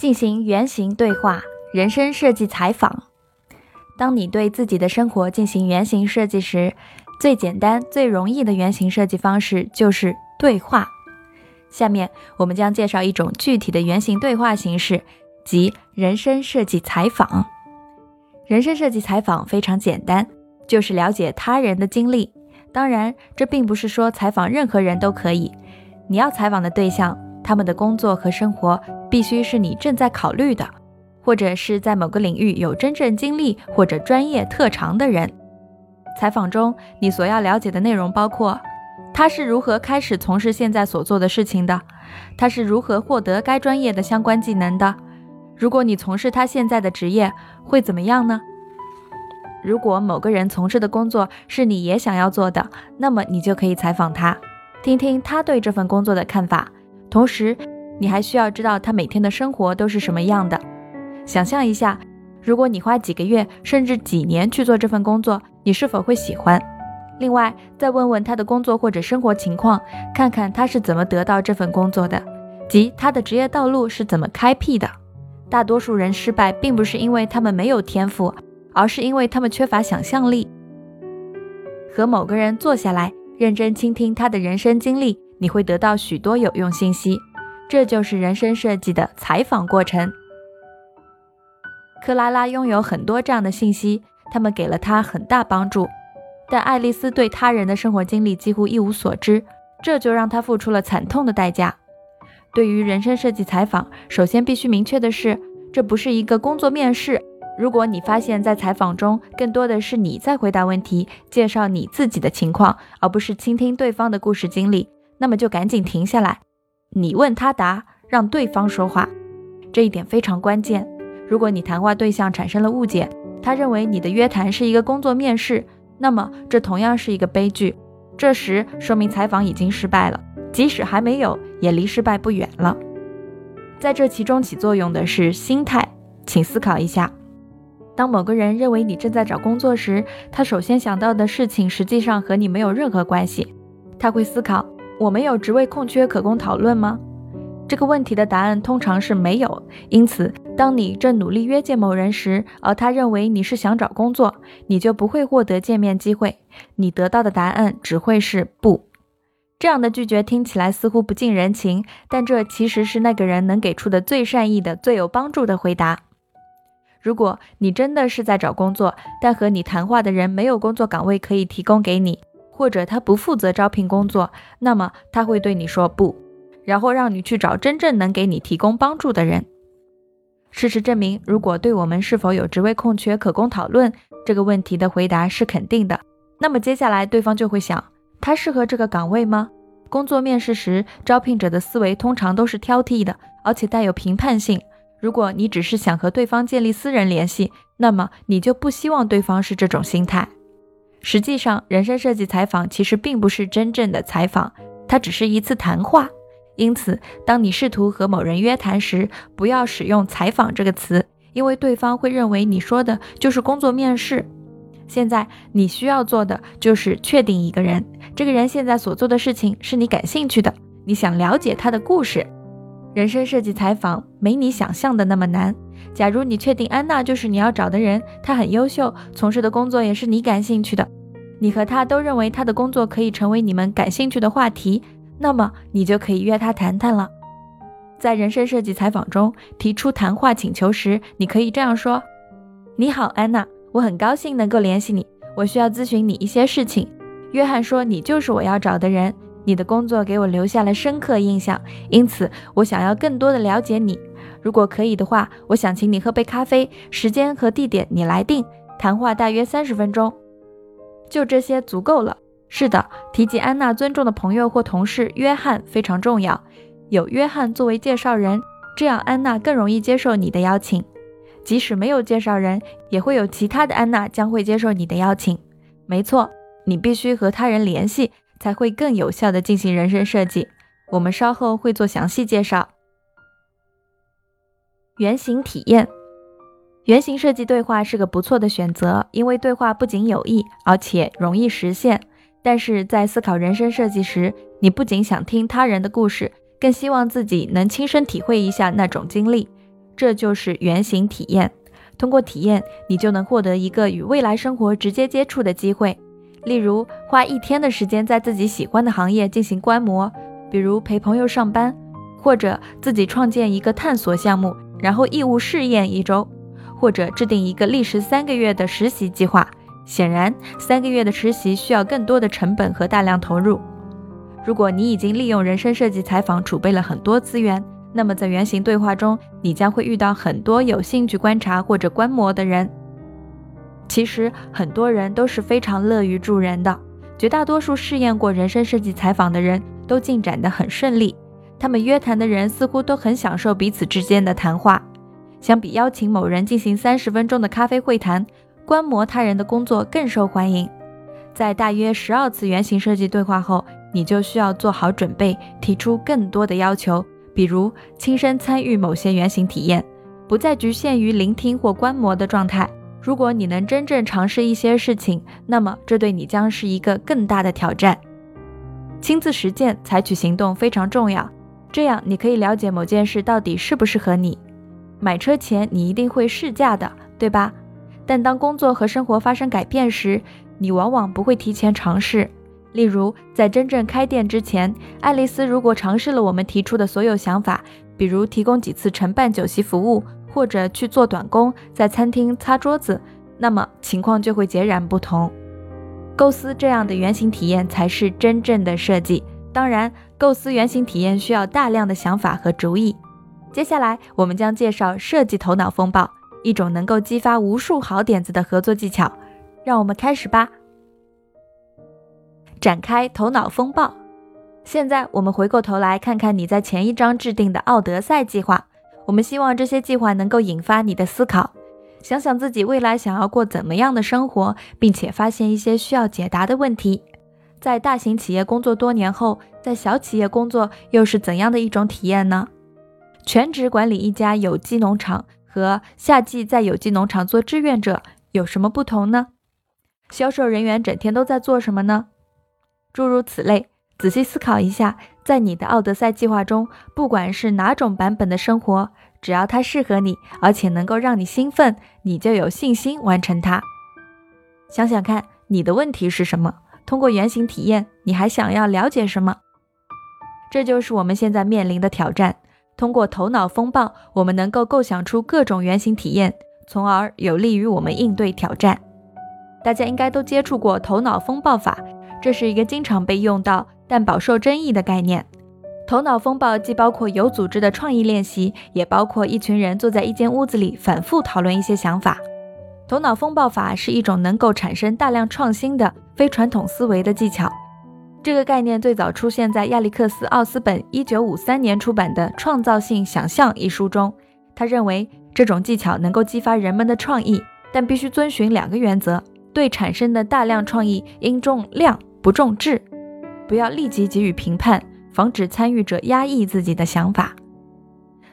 进行原型对话、人生设计采访。当你对自己的生活进行原型设计时，最简单、最容易的原型设计方式就是对话。下面我们将介绍一种具体的原型对话形式，即人生设计采访。人生设计采访非常简单，就是了解他人的经历。当然，这并不是说采访任何人都可以。你要采访的对象，他们的工作和生活。必须是你正在考虑的，或者是在某个领域有真正经历或者专业特长的人。采访中，你所要了解的内容包括：他是如何开始从事现在所做的事情的；他是如何获得该专业的相关技能的；如果你从事他现在的职业，会怎么样呢？如果某个人从事的工作是你也想要做的，那么你就可以采访他，听听他对这份工作的看法，同时。你还需要知道他每天的生活都是什么样的。想象一下，如果你花几个月甚至几年去做这份工作，你是否会喜欢？另外，再问问他的工作或者生活情况，看看他是怎么得到这份工作的，及他的职业道路是怎么开辟的。大多数人失败，并不是因为他们没有天赋，而是因为他们缺乏想象力。和某个人坐下来，认真倾听他的人生经历，你会得到许多有用信息。这就是人生设计的采访过程。克拉拉拥有很多这样的信息，他们给了她很大帮助。但爱丽丝对他人的生活经历几乎一无所知，这就让她付出了惨痛的代价。对于人生设计采访，首先必须明确的是，这不是一个工作面试。如果你发现，在采访中更多的是你在回答问题、介绍你自己的情况，而不是倾听对方的故事经历，那么就赶紧停下来。你问他答，让对方说话，这一点非常关键。如果你谈话对象产生了误解，他认为你的约谈是一个工作面试，那么这同样是一个悲剧。这时说明采访已经失败了，即使还没有，也离失败不远了。在这其中起作用的是心态，请思考一下：当某个人认为你正在找工作时，他首先想到的事情实际上和你没有任何关系。他会思考。我们有职位空缺可供讨论吗？这个问题的答案通常是没有。因此，当你正努力约见某人时，而他认为你是想找工作，你就不会获得见面机会。你得到的答案只会是不。这样的拒绝听起来似乎不近人情，但这其实是那个人能给出的最善意的、最有帮助的回答。如果你真的是在找工作，但和你谈话的人没有工作岗位可以提供给你。或者他不负责招聘工作，那么他会对你说不，然后让你去找真正能给你提供帮助的人。事实证明，如果对我们是否有职位空缺可供讨论这个问题的回答是肯定的，那么接下来对方就会想，他适合这个岗位吗？工作面试时，招聘者的思维通常都是挑剔的，而且带有评判性。如果你只是想和对方建立私人联系，那么你就不希望对方是这种心态。实际上，人生设计采访其实并不是真正的采访，它只是一次谈话。因此，当你试图和某人约谈时，不要使用“采访”这个词，因为对方会认为你说的就是工作面试。现在你需要做的就是确定一个人，这个人现在所做的事情是你感兴趣的，你想了解他的故事。人生设计采访没你想象的那么难。假如你确定安娜就是你要找的人，她很优秀，从事的工作也是你感兴趣的，你和她都认为她的工作可以成为你们感兴趣的话题，那么你就可以约她谈谈了。在人生设计采访中提出谈话请求时，你可以这样说：“你好，安娜，我很高兴能够联系你，我需要咨询你一些事情。约翰说你就是我要找的人，你的工作给我留下了深刻印象，因此我想要更多的了解你。”如果可以的话，我想请你喝杯咖啡，时间和地点你来定，谈话大约三十分钟，就这些足够了。是的，提及安娜尊重的朋友或同事约翰非常重要，有约翰作为介绍人，这样安娜更容易接受你的邀请。即使没有介绍人，也会有其他的安娜将会接受你的邀请。没错，你必须和他人联系，才会更有效地进行人生设计。我们稍后会做详细介绍。原型体验，原型设计对话是个不错的选择，因为对话不仅有益，而且容易实现。但是在思考人生设计时，你不仅想听他人的故事，更希望自己能亲身体会一下那种经历。这就是原型体验。通过体验，你就能获得一个与未来生活直接接触的机会。例如，花一天的时间在自己喜欢的行业进行观摩，比如陪朋友上班，或者自己创建一个探索项目，然后义务试验一周，或者制定一个历时三个月的实习计划。显然，三个月的实习需要更多的成本和大量投入。如果你已经利用人生设计采访储备了很多资源，那么在原型对话中，你将会遇到很多有兴趣观察或者观摩的人。其实很多人都是非常乐于助人的，绝大多数试验过人生设计采访的人都进展得很顺利。他们约谈的人似乎都很享受彼此之间的谈话。相比邀请某人进行三十分钟的咖啡会谈，观摩他人的工作更受欢迎。在大约十二次原型设计对话后，你就需要做好准备，提出更多的要求，比如亲身参与某些原型体验，不再局限于聆听或观摩的状态。如果你能真正尝试一些事情，那么这对你将是一个更大的挑战。亲自实践、采取行动非常重要，这样你可以了解某件事到底适不适合你。买车前你一定会试驾的，对吧？但当工作和生活发生改变时，你往往不会提前尝试。例如，在真正开店之前，爱丽丝如果尝试了我们提出的所有想法，比如提供几次承办酒席服务。或者去做短工，在餐厅擦桌子，那么情况就会截然不同。构思这样的原型体验才是真正的设计。当然，构思原型体验需要大量的想法和主意。接下来，我们将介绍设计头脑风暴，一种能够激发无数好点子的合作技巧。让我们开始吧。展开头脑风暴。现在，我们回过头来看看你在前一章制定的奥德赛计划。我们希望这些计划能够引发你的思考，想想自己未来想要过怎么样的生活，并且发现一些需要解答的问题。在大型企业工作多年后，在小企业工作又是怎样的一种体验呢？全职管理一家有机农场和夏季在有机农场做志愿者有什么不同呢？销售人员整天都在做什么呢？诸如此类，仔细思考一下。在你的奥德赛计划中，不管是哪种版本的生活，只要它适合你，而且能够让你兴奋，你就有信心完成它。想想看，你的问题是什么？通过原型体验，你还想要了解什么？这就是我们现在面临的挑战。通过头脑风暴，我们能够构想出各种原型体验，从而有利于我们应对挑战。大家应该都接触过头脑风暴法，这是一个经常被用到。但饱受争议的概念，头脑风暴既包括有组织的创意练习，也包括一群人坐在一间屋子里反复讨论一些想法。头脑风暴法是一种能够产生大量创新的非传统思维的技巧。这个概念最早出现在亚历克斯·奥斯本1953年出版的《创造性想象》一书中。他认为这种技巧能够激发人们的创意，但必须遵循两个原则：对产生的大量创意应重量不重质。不要立即给予评判，防止参与者压抑自己的想法。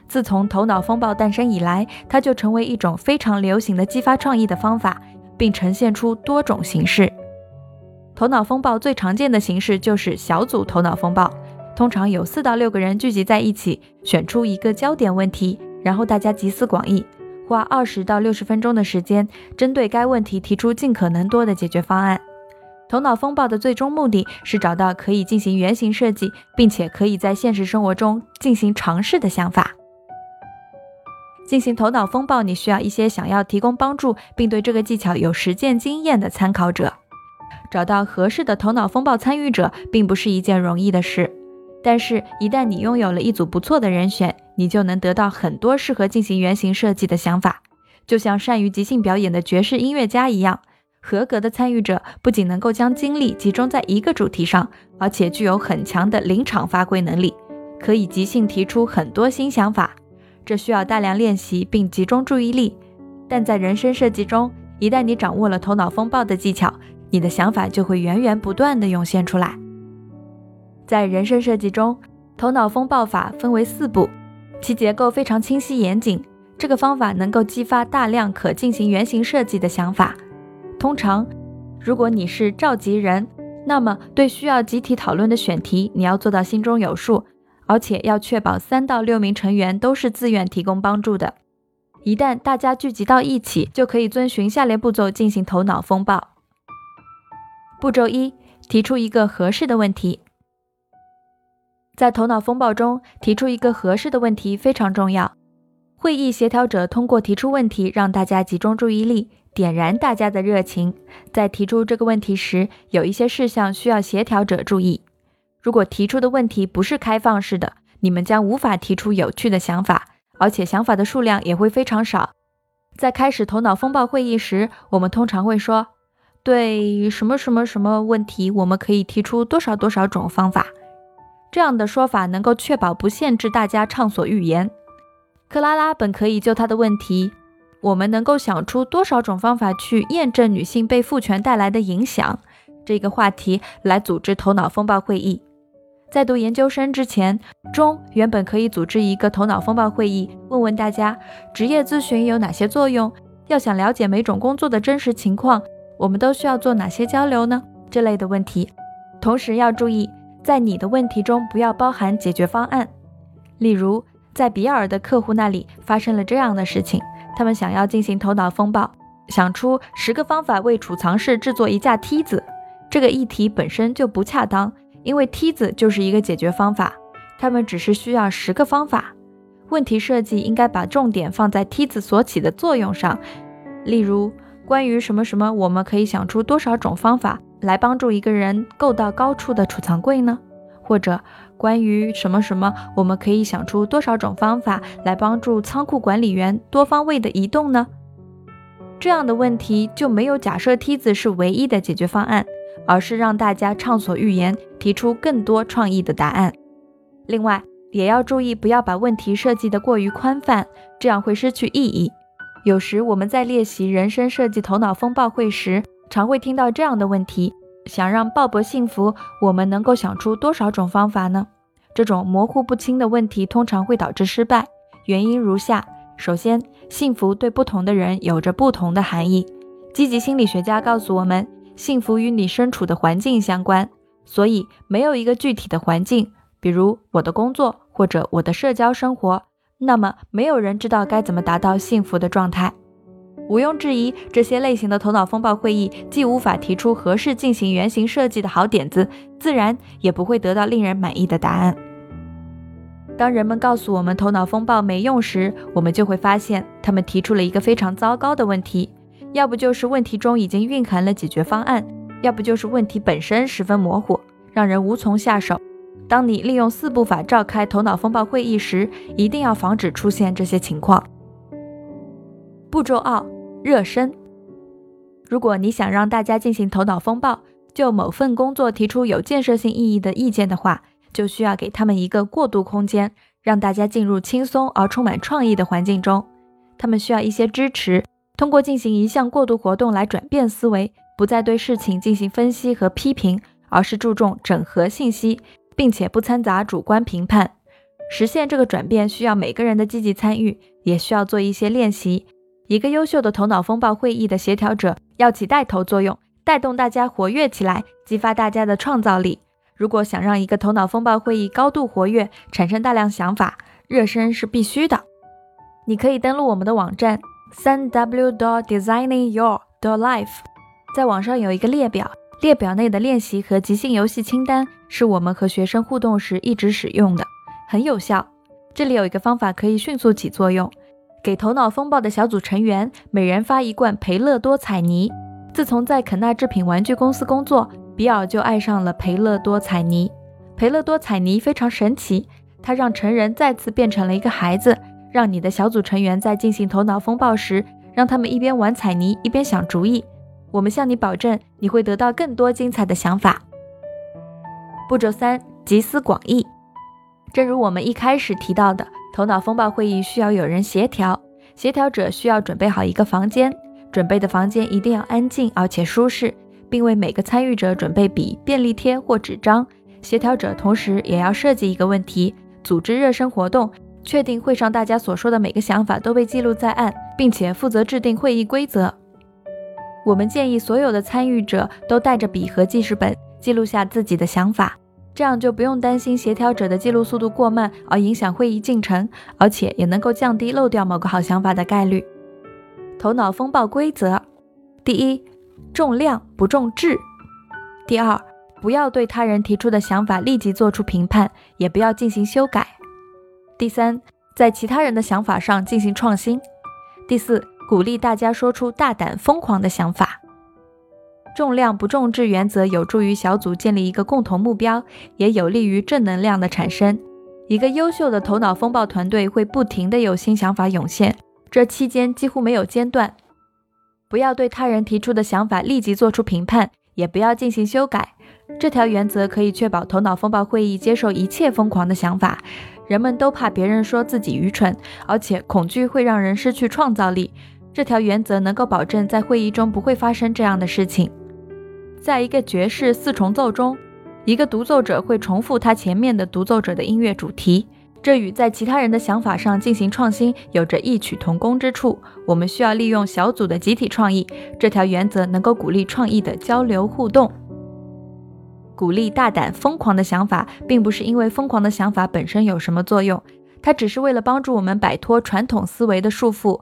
自从头脑风暴诞生以来，它就成为一种非常流行的激发创意的方法，并呈现出多种形式。头脑风暴最常见的形式就是小组头脑风暴，通常有四到六个人聚集在一起，选出一个焦点问题，然后大家集思广益，花二十到六十分钟的时间，针对该问题提出尽可能多的解决方案。头脑风暴的最终目的是找到可以进行原型设计，并且可以在现实生活中进行尝试的想法。进行头脑风暴，你需要一些想要提供帮助并对这个技巧有实践经验的参考者。找到合适的头脑风暴参与者并不是一件容易的事，但是，一旦你拥有了一组不错的人选，你就能得到很多适合进行原型设计的想法，就像善于即兴表演的爵士音乐家一样。合格的参与者不仅能够将精力集中在一个主题上，而且具有很强的临场发挥能力，可以即兴提出很多新想法。这需要大量练习并集中注意力。但在人生设计中，一旦你掌握了头脑风暴的技巧，你的想法就会源源不断地涌现出来。在人生设计中，头脑风暴法分为四步，其结构非常清晰严谨。这个方法能够激发大量可进行原型设计的想法。通常，如果你是召集人，那么对需要集体讨论的选题，你要做到心中有数，而且要确保三到六名成员都是自愿提供帮助的。一旦大家聚集到一起，就可以遵循下列步骤进行头脑风暴。步骤一：提出一个合适的问题。在头脑风暴中提出一个合适的问题非常重要。会议协调者通过提出问题，让大家集中注意力，点燃大家的热情。在提出这个问题时，有一些事项需要协调者注意。如果提出的问题不是开放式的，你们将无法提出有趣的想法，而且想法的数量也会非常少。在开始头脑风暴会议时，我们通常会说：“对什么什么什么问题，我们可以提出多少多少种方法。”这样的说法能够确保不限制大家畅所欲言。克拉拉本可以就他的问题：“我们能够想出多少种方法去验证女性被父权带来的影响？”这个话题来组织头脑风暴会议。在读研究生之前，中原本可以组织一个头脑风暴会议，问问大家职业咨询有哪些作用。要想了解每种工作的真实情况，我们都需要做哪些交流呢？这类的问题。同时要注意，在你的问题中不要包含解决方案。例如，在比尔的客户那里发生了这样的事情，他们想要进行头脑风暴，想出十个方法为储藏室制作一架梯子。这个议题本身就不恰当。因为梯子就是一个解决方法，他们只是需要十个方法。问题设计应该把重点放在梯子所起的作用上。例如，关于什么什么，我们可以想出多少种方法来帮助一个人够到高处的储藏柜呢？或者，关于什么什么，我们可以想出多少种方法来帮助仓库管理员多方位的移动呢？这样的问题就没有假设梯子是唯一的解决方案。而是让大家畅所欲言，提出更多创意的答案。另外，也要注意不要把问题设计得过于宽泛，这样会失去意义。有时我们在练习人生设计头脑风暴会时，常会听到这样的问题：想让鲍勃幸福，我们能够想出多少种方法呢？这种模糊不清的问题通常会导致失败。原因如下：首先，幸福对不同的人有着不同的含义。积极心理学家告诉我们。幸福与你身处的环境相关，所以没有一个具体的环境，比如我的工作或者我的社交生活，那么没有人知道该怎么达到幸福的状态。毋庸置疑，这些类型的头脑风暴会议既无法提出合适进行原型设计的好点子，自然也不会得到令人满意的答案。当人们告诉我们头脑风暴没用时，我们就会发现他们提出了一个非常糟糕的问题。要不就是问题中已经蕴含了解决方案，要不就是问题本身十分模糊，让人无从下手。当你利用四步法召开头脑风暴会议时，一定要防止出现这些情况。步骤二：热身。如果你想让大家进行头脑风暴，就某份工作提出有建设性意义的意见的话，就需要给他们一个过渡空间，让大家进入轻松而充满创意的环境中。他们需要一些支持。通过进行一项过渡活动来转变思维，不再对事情进行分析和批评，而是注重整合信息，并且不掺杂主观评判。实现这个转变需要每个人的积极参与，也需要做一些练习。一个优秀的头脑风暴会议的协调者要起带头作用，带动大家活跃起来，激发大家的创造力。如果想让一个头脑风暴会议高度活跃，产生大量想法，热身是必须的。你可以登录我们的网站。三 w dot designing your dot life，在网上有一个列表，列表内的练习和即兴游戏清单是我们和学生互动时一直使用的，很有效。这里有一个方法可以迅速起作用，给头脑风暴的小组成员每人发一罐培乐多彩泥。自从在肯纳制品玩具公司工作，比尔就爱上了培乐多彩泥。培乐多彩泥非常神奇，它让成人再次变成了一个孩子。让你的小组成员在进行头脑风暴时，让他们一边玩彩泥一边想主意。我们向你保证，你会得到更多精彩的想法。步骤三：集思广益。正如我们一开始提到的，头脑风暴会议需要有人协调，协调者需要准备好一个房间，准备的房间一定要安静而且舒适，并为每个参与者准备笔、便利贴或纸张。协调者同时也要设计一个问题，组织热身活动。确定会上大家所说的每个想法都被记录在案，并且负责制定会议规则。我们建议所有的参与者都带着笔和记事本，记录下自己的想法。这样就不用担心协调者的记录速度过慢而影响会议进程，而且也能够降低漏掉某个好想法的概率。头脑风暴规则：第一，重量不重质；第二，不要对他人提出的想法立即做出评判，也不要进行修改；第三，在其他人的想法上进行创新；第四，鼓励大家说出大胆疯狂的想法。重量不重质原则有助于小组建立一个共同目标，也有利于正能量的产生。一个优秀的头脑风暴团队会不停地有新想法涌现，这期间几乎没有间断。不要对他人提出的想法立即做出评判，也不要进行修改。这条原则可以确保头脑风暴会议接受一切疯狂的想法。人们都怕别人说自己愚蠢，而且恐惧会让人失去创造力。这条原则能够保证在会议中不会发生这样的事情。在一个爵士四重奏中，一个独奏者会重复他前面的独奏者的音乐主题，这与在其他人的想法上进行创新有着异曲同工之处。我们需要利用小组的集体创意，这条原则能够鼓励创意的交流互动，鼓励大胆疯狂的想法，并不是因为疯狂的想法本身有什么作用，它只是为了帮助我们摆脱传统思维的束缚。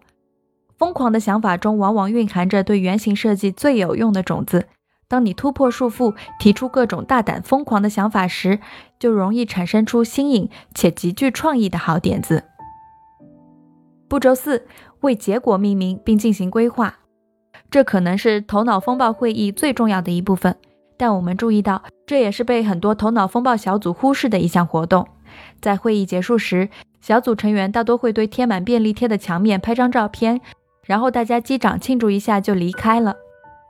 疯狂的想法中往往蕴含着对原型设计最有用的种子。当你突破束缚，提出各种大胆疯狂的想法时，就容易产生出新颖且极具创意的好点子。步骤四：为结果命名并进行规划。这可能是头脑风暴会议最重要的一部分，但我们注意到，这也是被很多头脑风暴小组忽视的一项活动。在会议结束时，小组成员大多会对贴满便利贴的墙面拍张照片，然后大家击掌庆祝一下就离开了。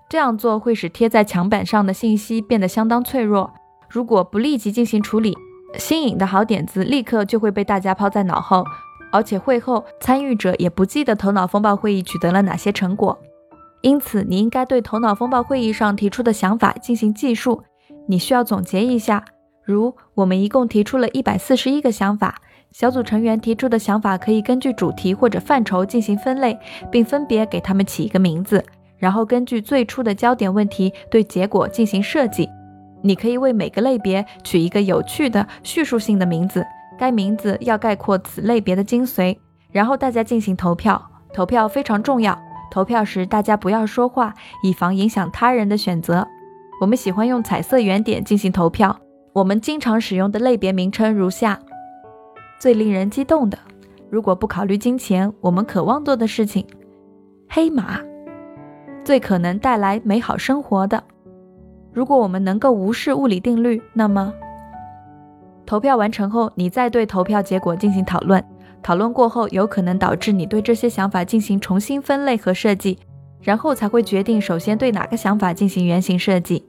这样做会使贴在墙板上的信息变得相当脆弱。如果不立即进行处理，新颖的好点子立刻就会被大家抛在脑后，而且会后参与者也不记得头脑风暴会议取得了哪些成果。因此，你应该对头脑风暴会议上提出的想法进行计数。你需要总结一下，如我们一共提出了一百四十一个想法，小组成员提出的想法可以根据主题或者范畴进行分类，并分别给他们起一个名字。然后根据最初的焦点问题对结果进行设计。你可以为每个类别取一个有趣的叙述性的名字，该名字要概括此类别的精髓。然后大家进行投票，投票非常重要。投票时大家不要说话，以防影响他人的选择。我们喜欢用彩色圆点进行投票。我们经常使用的类别名称如下：最令人激动的，如果不考虑金钱，我们渴望做的事情，黑马。最可能带来美好生活的。如果我们能够无视物理定律，那么投票完成后，你再对投票结果进行讨论。讨论过后，有可能导致你对这些想法进行重新分类和设计，然后才会决定首先对哪个想法进行原型设计。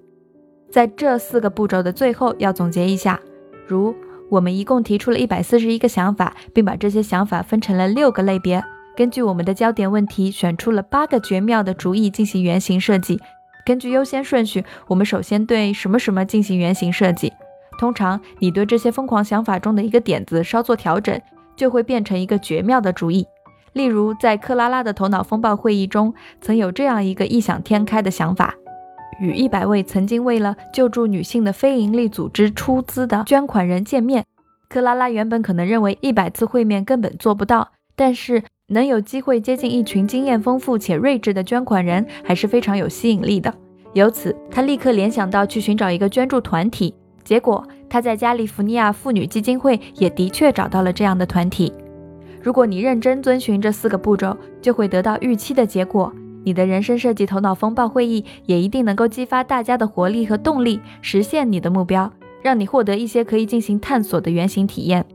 在这四个步骤的最后，要总结一下：如我们一共提出了一百四十一个想法，并把这些想法分成了六个类别。根据我们的焦点问题，选出了八个绝妙的主意进行原型设计。根据优先顺序，我们首先对什么什么进行原型设计。通常，你对这些疯狂想法中的一个点子稍作调整，就会变成一个绝妙的主意。例如，在克拉拉的头脑风暴会议中，曾有这样一个异想天开的想法：与一百位曾经为了救助女性的非营利组织出资的捐款人见面。克拉拉原本可能认为一百次会面根本做不到，但是。能有机会接近一群经验丰富且睿智的捐款人，还是非常有吸引力的。由此，他立刻联想到去寻找一个捐助团体。结果，他在加利福尼亚妇女基金会也的确找到了这样的团体。如果你认真遵循这四个步骤，就会得到预期的结果。你的人生设计头脑风暴会议也一定能够激发大家的活力和动力，实现你的目标，让你获得一些可以进行探索的原型体验。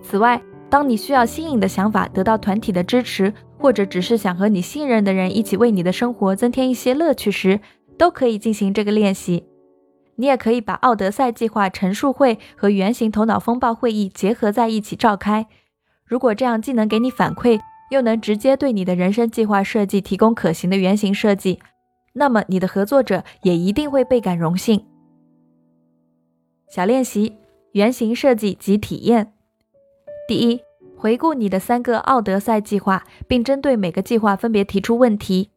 此外，当你需要新颖的想法得到团体的支持，或者只是想和你信任的人一起为你的生活增添一些乐趣时，都可以进行这个练习。你也可以把奥德赛计划陈述会和圆形头脑风暴会议结合在一起召开。如果这样既能给你反馈，又能直接对你的人生计划设计提供可行的原型设计，那么你的合作者也一定会倍感荣幸。小练习：原型设计及体验。第一，回顾你的三个奥德赛计划，并针对每个计划分别提出问题。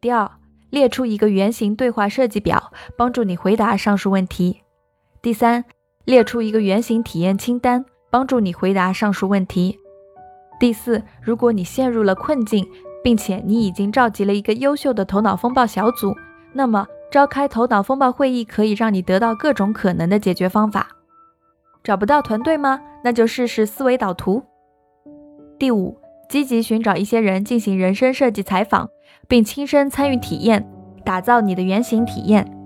第二，列出一个原型对话设计表，帮助你回答上述问题。第三，列出一个原型体验清单，帮助你回答上述问题。第四，如果你陷入了困境，并且你已经召集了一个优秀的头脑风暴小组，那么召开头脑风暴会议可以让你得到各种可能的解决方法。找不到团队吗？那就试试思维导图。第五，积极寻找一些人进行人生设计采访，并亲身参与体验，打造你的原型体验。